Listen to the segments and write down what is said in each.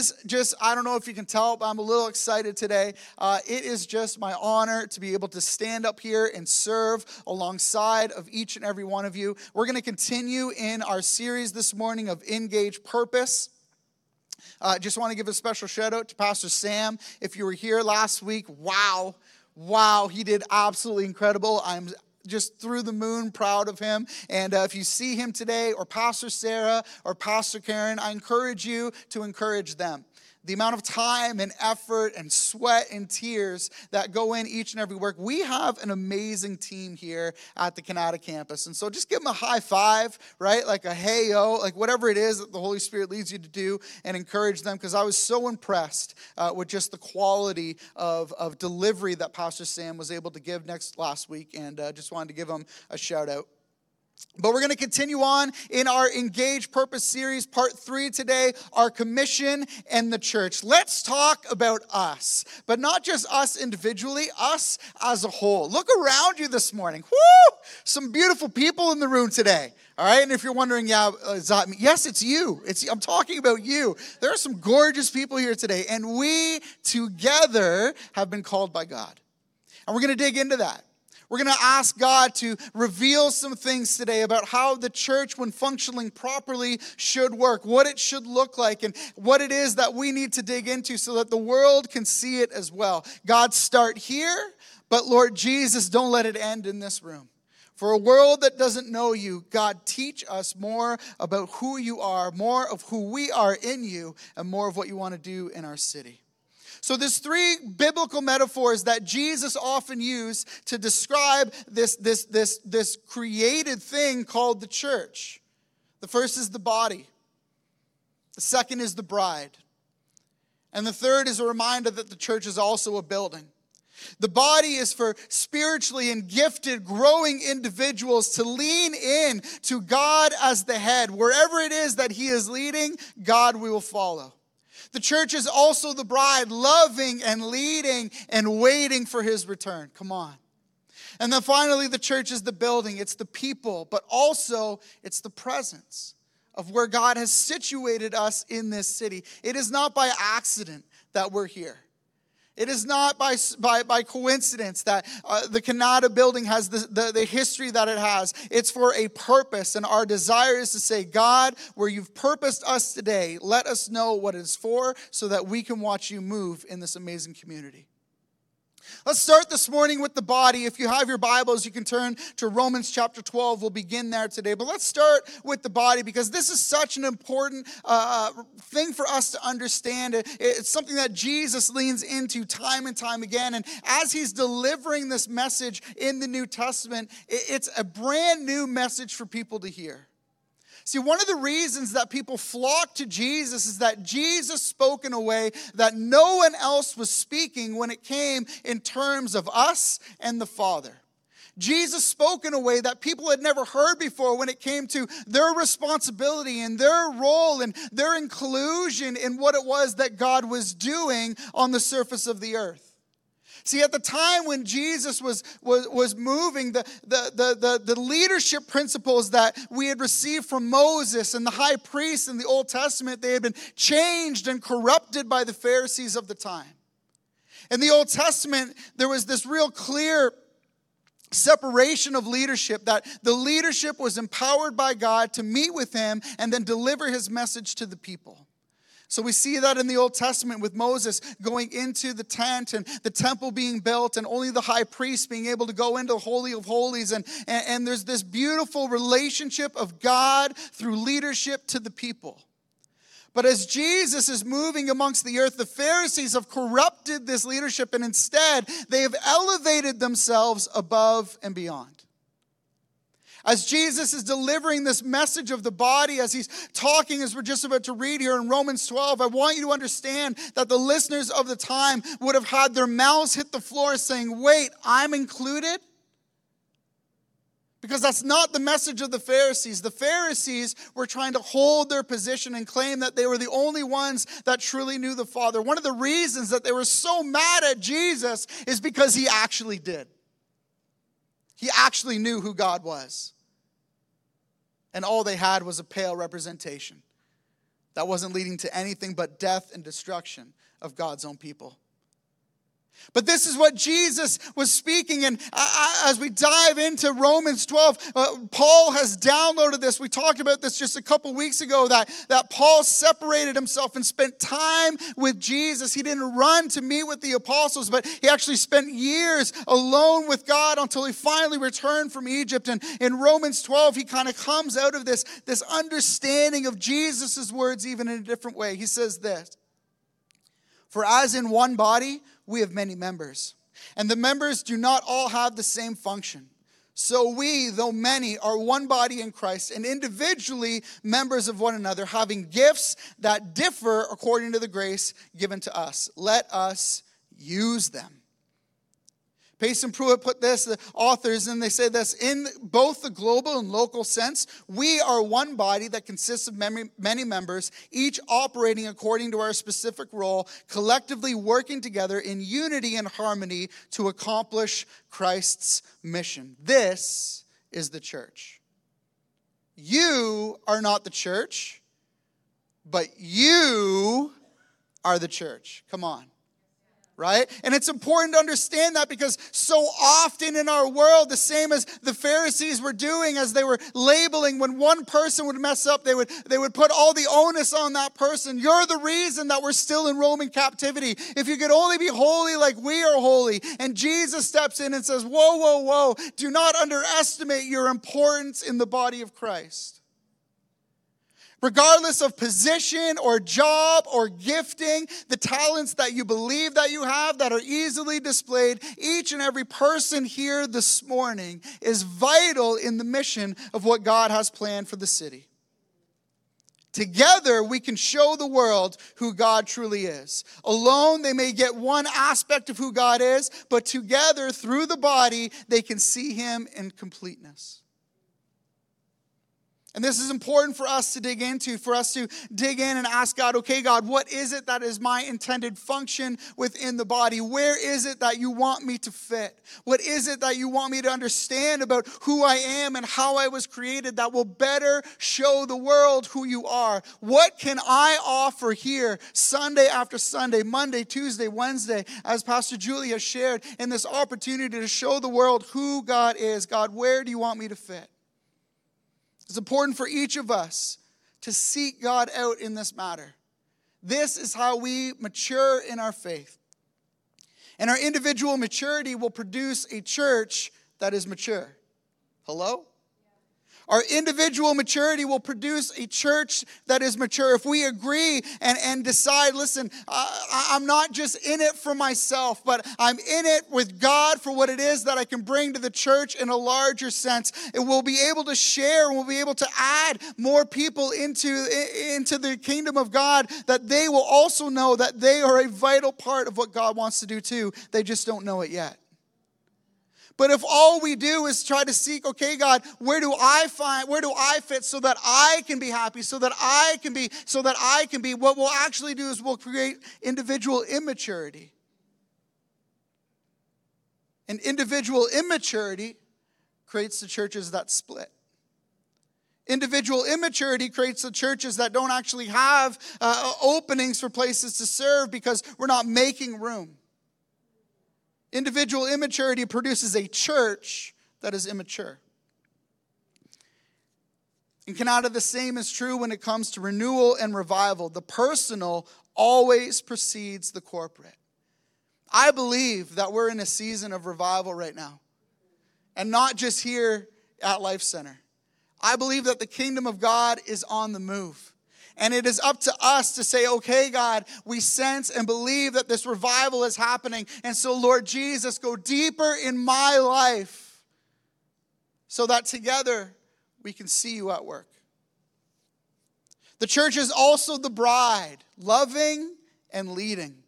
Is just, I don't know if you can tell, but I'm a little excited today. Uh, it is just my honor to be able to stand up here and serve alongside of each and every one of you. We're going to continue in our series this morning of Engage Purpose. Uh, just want to give a special shout out to Pastor Sam. If you were here last week, wow, wow, he did absolutely incredible. I'm just through the moon proud of him. And uh, if you see him today, or Pastor Sarah, or Pastor Karen, I encourage you to encourage them the amount of time and effort and sweat and tears that go in each and every work. We have an amazing team here at the Kanata campus. And so just give them a high five, right? Like a hey yo, like whatever it is that the Holy Spirit leads you to do and encourage them because I was so impressed uh, with just the quality of, of delivery that Pastor Sam was able to give next last week. And uh, just wanted to give him a shout out. But we're going to continue on in our Engage Purpose series, part three today, our commission and the church. Let's talk about us, but not just us individually, us as a whole. Look around you this morning. Woo! Some beautiful people in the room today. All right, and if you're wondering, yeah, uh, is that me? Yes, it's you. It's I'm talking about you. There are some gorgeous people here today, and we together have been called by God, and we're going to dig into that. We're going to ask God to reveal some things today about how the church, when functioning properly, should work, what it should look like, and what it is that we need to dig into so that the world can see it as well. God, start here, but Lord Jesus, don't let it end in this room. For a world that doesn't know you, God, teach us more about who you are, more of who we are in you, and more of what you want to do in our city. So there's three biblical metaphors that Jesus often used to describe this, this, this, this created thing called the church. The first is the body. The second is the bride. And the third is a reminder that the church is also a building. The body is for spiritually and gifted, growing individuals to lean in to God as the head. Wherever it is that He is leading, God we will follow. The church is also the bride, loving and leading and waiting for his return. Come on. And then finally, the church is the building, it's the people, but also it's the presence of where God has situated us in this city. It is not by accident that we're here. It is not by, by, by coincidence that uh, the Kanata building has the, the, the history that it has. It's for a purpose, and our desire is to say, God, where you've purposed us today, let us know what it's for so that we can watch you move in this amazing community. Let's start this morning with the body. If you have your Bibles, you can turn to Romans chapter 12. We'll begin there today. But let's start with the body because this is such an important uh, uh thing for us to understand. It's something that Jesus leans into time and time again. And as he's delivering this message in the New Testament, it's a brand new message for people to hear. See, one of the reasons that people flock to Jesus is that Jesus spoke in a way that no one else was speaking when it came in terms of us and the Father. Jesus spoke in a way that people had never heard before when it came to their responsibility and their role and their inclusion in what it was that God was doing on the surface of the earth. See, at the time when Jesus was, was, was moving, the, the, the, the, the leadership principles that we had received from Moses and the high priests in the Old Testament, they had been changed and corrupted by the Pharisees of the time. In the Old Testament, there was this real clear separation of leadership that the leadership was empowered by God to meet with him and then deliver his message to the people. So we see that in the Old Testament with Moses going into the tent and the temple being built, and only the high priest being able to go into the Holy of Holies. And, and, and there's this beautiful relationship of God through leadership to the people. But as Jesus is moving amongst the earth, the Pharisees have corrupted this leadership, and instead they have elevated themselves above and beyond. As Jesus is delivering this message of the body, as he's talking, as we're just about to read here in Romans 12, I want you to understand that the listeners of the time would have had their mouths hit the floor saying, Wait, I'm included? Because that's not the message of the Pharisees. The Pharisees were trying to hold their position and claim that they were the only ones that truly knew the Father. One of the reasons that they were so mad at Jesus is because he actually did. He actually knew who God was. And all they had was a pale representation. that wasn't leading to anything but death and destruction of God's own people. But this is what Jesus was speaking. And as we dive into Romans 12, uh, Paul has downloaded this. We talked about this just a couple weeks ago that, that Paul separated himself and spent time with Jesus. He didn't run to meet with the apostles, but he actually spent years alone with God until he finally returned from Egypt. And in Romans 12, he kind of comes out of this, this understanding of Jesus' words even in a different way. He says this For as in one body, we have many members, and the members do not all have the same function. So we, though many, are one body in Christ and individually members of one another, having gifts that differ according to the grace given to us. Let us use them. Payson Pruitt put this, the authors, and they say this in both the global and local sense, we are one body that consists of many members, each operating according to our specific role, collectively working together in unity and harmony to accomplish Christ's mission. This is the church. You are not the church, but you are the church. Come on right? And it's important to understand that because so often in our world, the same as the Pharisees were doing as they were labeling, when one person would mess up, they would, they would put all the onus on that person. You're the reason that we're still in Roman captivity. If you could only be holy like we are holy. And Jesus steps in and says, Whoa, whoa, whoa, do not underestimate your importance in the body of Christ regardless of position or job or gifting, the talents that you believe that you have that are easily displayed, each and every person here this morning is vital in the mission of what God has planned for the city. Together, we can show the world who God truly is. Alone, they may get one aspect of who God is, but together, through the body, they can see Him in completeness. And this is important for us to dig into, for us to dig in and ask God, okay, God, what is it that is my intended function within the body? Where is it that you want me to fit? What is it that you want me to understand about who I am and how I was created that will better show the world who you are? What can I offer here Sunday after Sunday, Monday, Tuesday, Wednesday, as Pastor Julie has shared in this opportunity to show the world who God is? God, where do you want me to fit? It's important for each of us to seek God out in this matter. This is how we mature in our faith. And our individual maturity will produce a church that is mature. Hello? Our individual maturity will produce a church that is mature. If we agree and, and decide, listen, uh, I'm not just in it for myself, but I'm in it with God for what it is that I can bring to the church in a larger sense, and we'll be able to share and we'll be able to add more people into, into the kingdom of God that they will also know that they are a vital part of what God wants to do too. They just don't know it yet. But if all we do is try to seek, okay, God, where do I find, where do I fit so that I can be happy, so that I can be, so that I can be, what we'll actually do is we'll create individual immaturity. And individual immaturity creates the churches that split. Individual immaturity creates the churches that don't actually have uh, openings for places to serve because we're not making room. Individual immaturity produces a church that is immature. And Kanata, the same is true when it comes to renewal and revival. The personal always precedes the corporate. I believe that we're in a season of revival right now, and not just here at Life Center. I believe that the kingdom of God is on the move. And it is up to us to say, okay, God, we sense and believe that this revival is happening. And so, Lord Jesus, go deeper in my life so that together we can see you at work. The church is also the bride, loving and leading.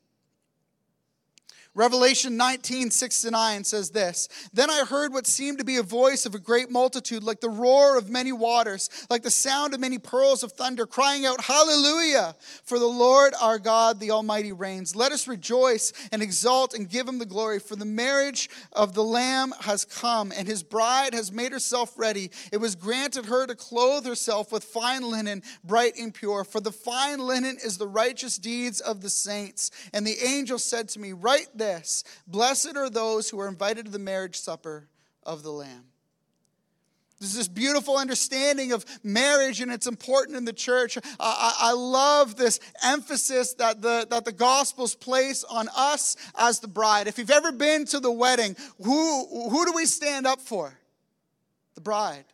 Revelation 19, 6 to 9 says this Then I heard what seemed to be a voice of a great multitude, like the roar of many waters, like the sound of many pearls of thunder, crying out, Hallelujah! For the Lord our God, the Almighty, reigns. Let us rejoice and exult and give him the glory, for the marriage of the Lamb has come, and his bride has made herself ready. It was granted her to clothe herself with fine linen, bright and pure, for the fine linen is the righteous deeds of the saints. And the angel said to me, Write this Blessed are those who are invited to the marriage supper of the Lamb. There's this beautiful understanding of marriage and it's important in the church. I, I, love this emphasis that the, that the Gospels place on us as the bride. If you've ever been to the wedding, who, who do we stand up for? The bride.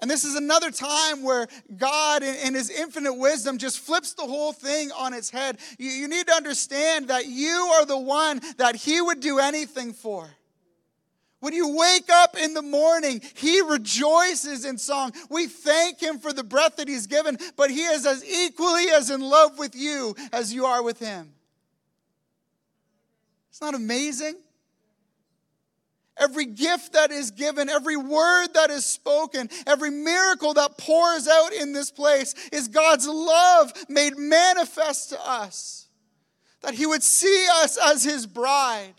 And this is another time where God, in, His infinite wisdom, just flips the whole thing on its head. You, you need to understand that you are the one that He would do anything for. When you wake up in the morning, he rejoices in song. We thank him for the breath that he's given, but he is as equally as in love with you as you are with him. It's not amazing? Every gift that is given, every word that is spoken, every miracle that pours out in this place is God's love made manifest to us. That He would see us as His bride.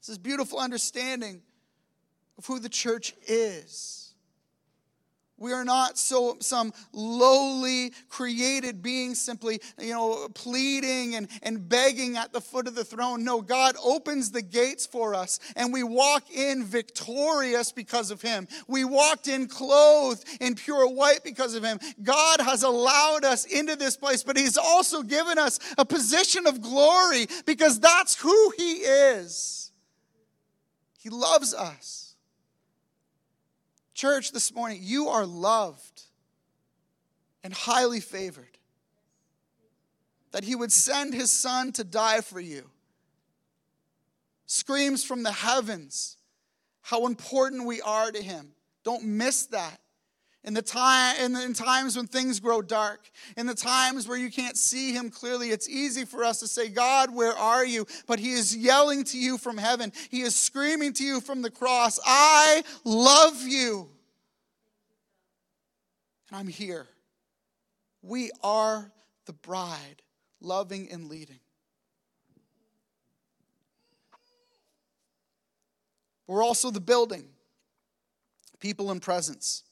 This is beautiful understanding of who the church is. We are not so some lowly created being simply, you know, pleading and, and begging at the foot of the throne. No, God opens the gates for us and we walk in victorious because of him. We walked in clothed in pure white because of him. God has allowed us into this place, but he's also given us a position of glory because that's who he is. He loves us. Church, this morning, you are loved and highly favored. That He would send His Son to die for you. Screams from the heavens how important we are to Him. Don't miss that. In the time in, the, in times when things grow dark, in the times where you can't see him clearly, it's easy for us to say, God, where are you? But he is yelling to you from heaven. He is screaming to you from the cross, I love you. And I'm here. We are the bride, loving and leading. We're also the building, people and presence.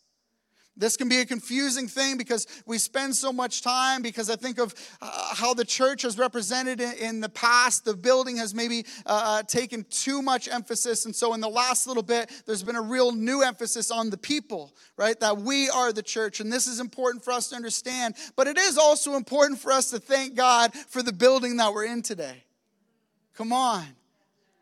This can be a confusing thing because we spend so much time because I think of uh, how the church has represented in the past. The building has maybe uh, uh, taken too much emphasis. And so in the last little bit, there's been a real new emphasis on the people, right? That we are the church. And this is important for us to understand. But it is also important for us to thank God for the building that we're in today. Come on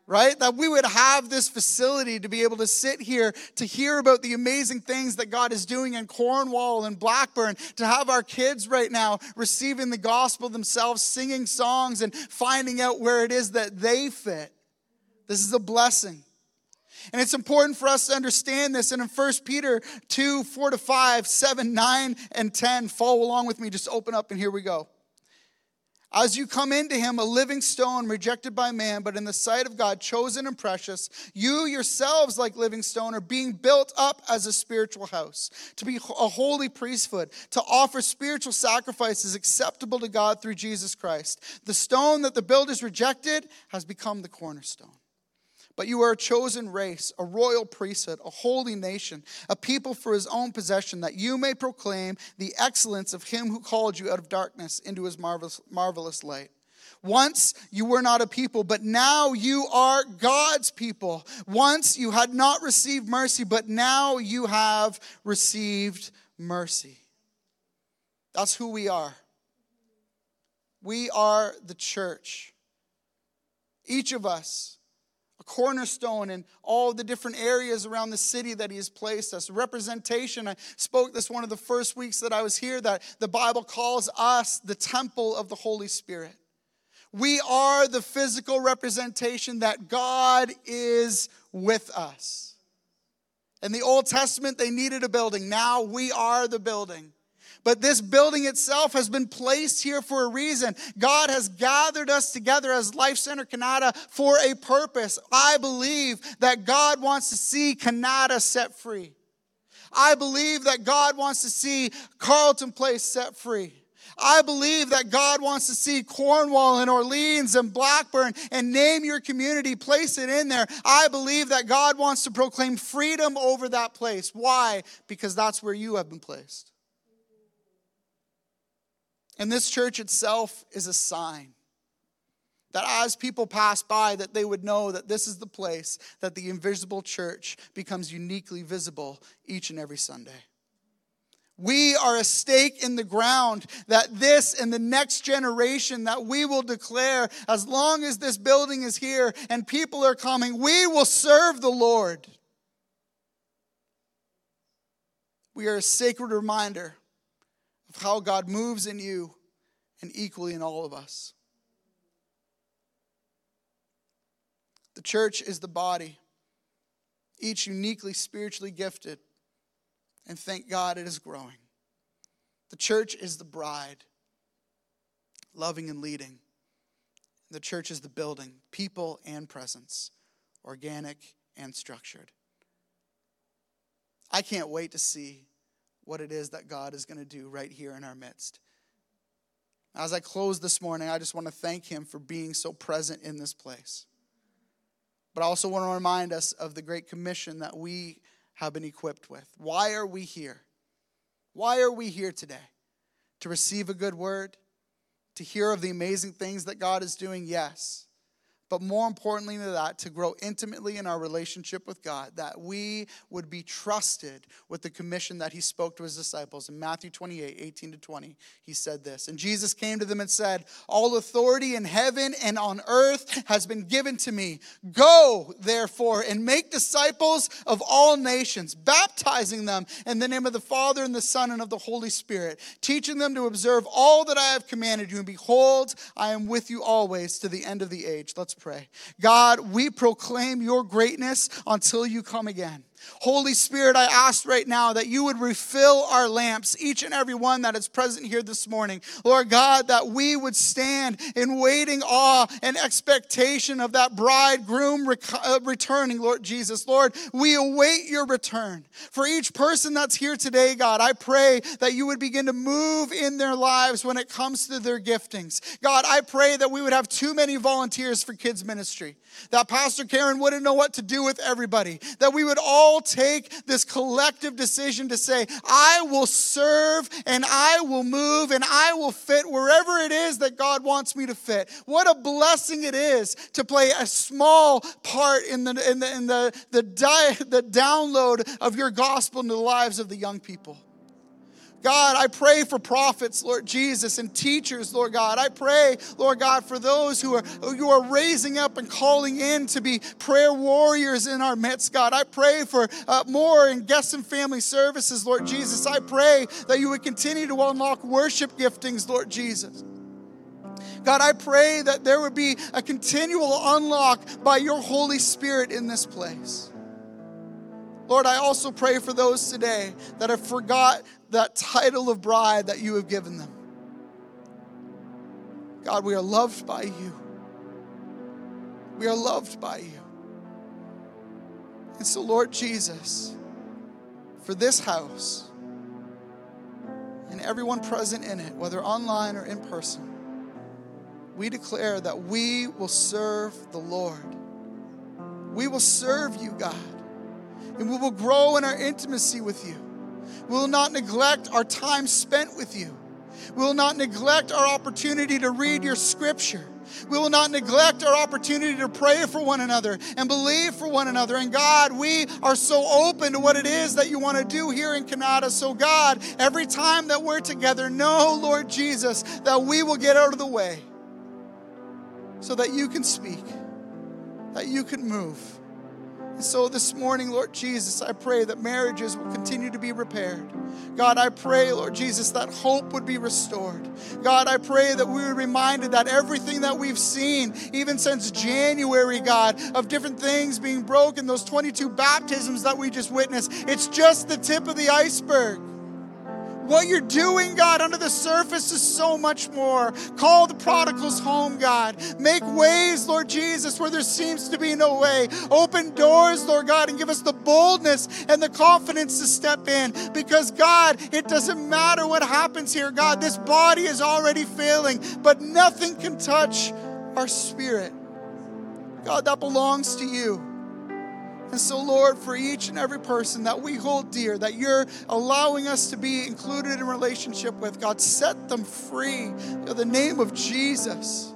right? That we would have this facility to be able to sit here to hear about the amazing things that God is doing in Cornwall and Blackburn, to have our kids right now receiving the gospel themselves, singing songs and finding out where it is that they fit. This is a blessing. And it's important for us to understand this. And in 1 Peter 2 4 to 5, 7, 9, and 10, follow along with me. Just open up and here we go. As you come into him, a living stone rejected by man, but in the sight of God, chosen and precious, you yourselves, like living stone, are being built up as a spiritual house, to be a holy priesthood, to offer spiritual sacrifices acceptable to God through Jesus Christ. The stone that the builders rejected has become the cornerstone. But you are a chosen race, a royal priesthood, a holy nation, a people for his own possession, that you may proclaim the excellence of him who called you out of darkness into his marvelous, marvelous light. Once you were not a people, but now you are God's people. Once you had not received mercy, but now you have received mercy. That's who we are. We are the church. Each of us cornerstone in all the different areas around the city that he has placed us. Representation. I spoke this one of the first weeks that I was here that the Bible calls us the temple of the Holy Spirit. We are the physical representation that God is with us. In the Old Testament, they needed a building. Now we are the building. But this building itself has been placed here for a reason. God has gathered us together as Life Center Kanata for a purpose. I believe that God wants to see Canada set free. I believe that God wants to see Carleton Place set free. I believe that God wants to see Cornwall and Orleans and Blackburn and name your community, place it in there. I believe that God wants to proclaim freedom over that place. Why? Because that's where you have been placed. And this church itself is a sign that as people pass by that they would know that this is the place that the invisible church becomes uniquely visible each and every Sunday. We are a stake in the ground that this and the next generation that we will declare as long as this building is here and people are coming, we will serve the Lord. We are a sacred reminder of how God moves in you and equally in all of us. The church is the body, each uniquely spiritually gifted, and thank God it is growing. The church is the bride, loving and leading. The church is the building, people and presence, organic and structured. I can't wait to see what it is that God is going to do right here in our midst. As I close this morning, I just want to thank Him for being so present in this place. But I also want to remind us of the great commission that we have been equipped with. Why are we here? Why are we here today? To receive a good word? To hear of the amazing things that God is doing? Yes but more importantly than that, to grow intimately in our relationship with God, that we would be trusted with the commission that he spoke to his disciples. In Matthew 28 18 to 20, he said this. And Jesus came to them and said, All authority in heaven and on earth has been given to me. Go, therefore, and make disciples of all nations, baptizing them in the name of the Father and the Son and of the Holy Spirit, teaching them to observe all that I have commanded you. And behold, I am with you always to the end of the age. Let's pray. God, we proclaim your greatness until you come again. Holy Spirit, I ask right now that you would refill our lamps, each and every one that is present here this morning. Lord God, that we would stand in waiting awe and expectation of that bridegroom uh, returning, Lord Jesus. Lord, we await your return. For each person that's here today, God, I pray that you would begin to move in their lives when it comes to their giftings. God, I pray that we would have too many volunteers for kids' ministry, that Pastor Karen wouldn't know what to do with everybody, that we would all all take this collective decision to say, I will serve and I will move and I will fit wherever it is that God wants me to fit. What a blessing it is to play a small part in the, in the, in the, the, di- the download of your gospel into the lives of the young people. God, I pray for prophets, Lord Jesus, and teachers, Lord God. I pray, Lord God, for those who are you are raising up and calling in to be prayer warriors in our midst, God. I pray for uh, more in guest and family services, Lord Jesus. I pray that you would continue to unlock worship giftings, Lord Jesus. God, I pray that there would be a continual unlock by your Holy Spirit in this place. Lord, I also pray for those today that have forgot that title of bride that you have given them. God, we are loved by you. We are loved by you. And so, Lord Jesus, for this house and everyone present in it, whether online or in person, we declare that we will serve the Lord. We will serve you, God, and we will grow in our intimacy with you. We will not neglect our time spent with you. We will not neglect our opportunity to read your scripture. We will not neglect our opportunity to pray for one another and believe for one another. And God, we are so open to what it is that you want to do here in Canada. So, God, every time that we're together, know, Lord Jesus, that we will get out of the way so that you can speak, that you can move and so this morning, Lord Jesus, I pray that marriages will continue to be repaired. God, I pray, Lord Jesus, that hope would be restored. God, I pray that we would reminded that everything that we've seen, even since January, God, of different things being broken, those 22 baptisms that we just witnessed, it's just the tip of the iceberg. What you're doing, God, under the surface is so much more. Call the prodigals home, God. Make ways, Lord Jesus, where there seems to be no way. Open doors, Lord God, and give us the boldness and the confidence to step in. Because, God, it doesn't matter what happens here, God. This body is already failing, but nothing can touch our spirit. God, that belongs to you. And so, Lord, for each and every person that we hold dear, that you're allowing us to be included in relationship with, God, set them free in the name of Jesus.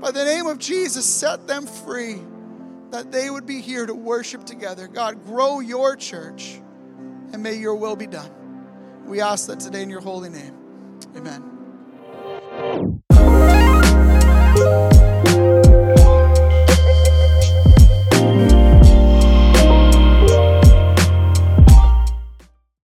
By the name of Jesus, set them free that they would be here to worship together. God, grow your church and may your will be done. We ask that today in your holy name. Amen.